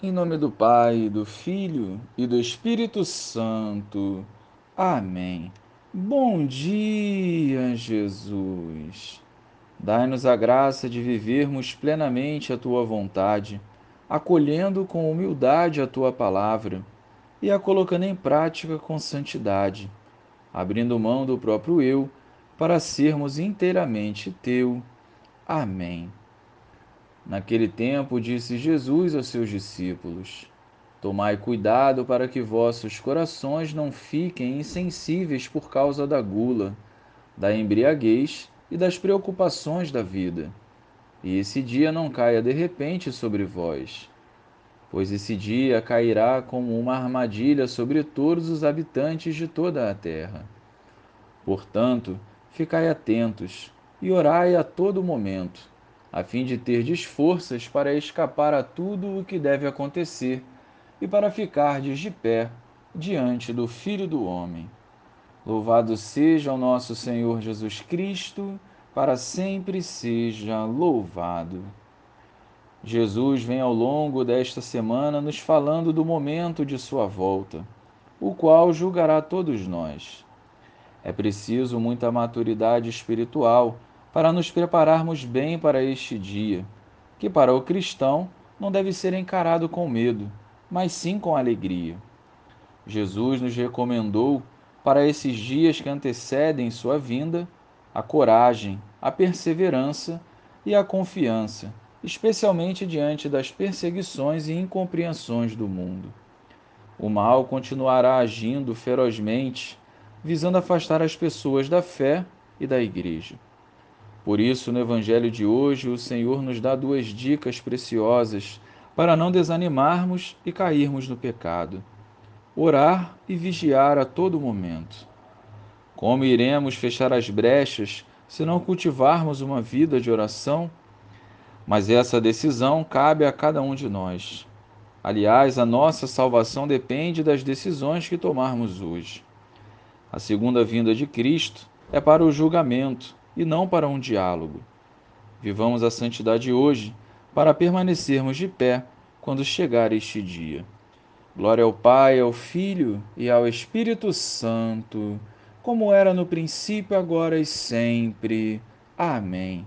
Em nome do Pai, do Filho e do Espírito Santo. Amém. Bom dia, Jesus. Dai-nos a graça de vivermos plenamente a tua vontade, acolhendo com humildade a tua palavra e a colocando em prática com santidade, abrindo mão do próprio eu para sermos inteiramente teu. Amém. Naquele tempo, disse Jesus aos seus discípulos: Tomai cuidado para que vossos corações não fiquem insensíveis por causa da gula, da embriaguez e das preocupações da vida. E esse dia não caia de repente sobre vós, pois esse dia cairá como uma armadilha sobre todos os habitantes de toda a terra. Portanto, ficai atentos e orai a todo momento a fim de ter forças para escapar a tudo o que deve acontecer e para ficardes de pé diante do Filho do Homem. Louvado seja o nosso Senhor Jesus Cristo, para sempre seja louvado. Jesus vem ao longo desta semana nos falando do momento de sua volta, o qual julgará todos nós. É preciso muita maturidade espiritual para nos prepararmos bem para este dia, que para o cristão não deve ser encarado com medo, mas sim com alegria. Jesus nos recomendou, para esses dias que antecedem sua vinda, a coragem, a perseverança e a confiança, especialmente diante das perseguições e incompreensões do mundo. O mal continuará agindo ferozmente, visando afastar as pessoas da fé e da igreja. Por isso, no Evangelho de hoje, o Senhor nos dá duas dicas preciosas para não desanimarmos e cairmos no pecado: orar e vigiar a todo momento. Como iremos fechar as brechas se não cultivarmos uma vida de oração? Mas essa decisão cabe a cada um de nós. Aliás, a nossa salvação depende das decisões que tomarmos hoje. A segunda vinda de Cristo é para o julgamento e não para um diálogo. Vivamos a santidade hoje para permanecermos de pé quando chegar este dia. Glória ao Pai, ao Filho e ao Espírito Santo, como era no princípio, agora e sempre. Amém.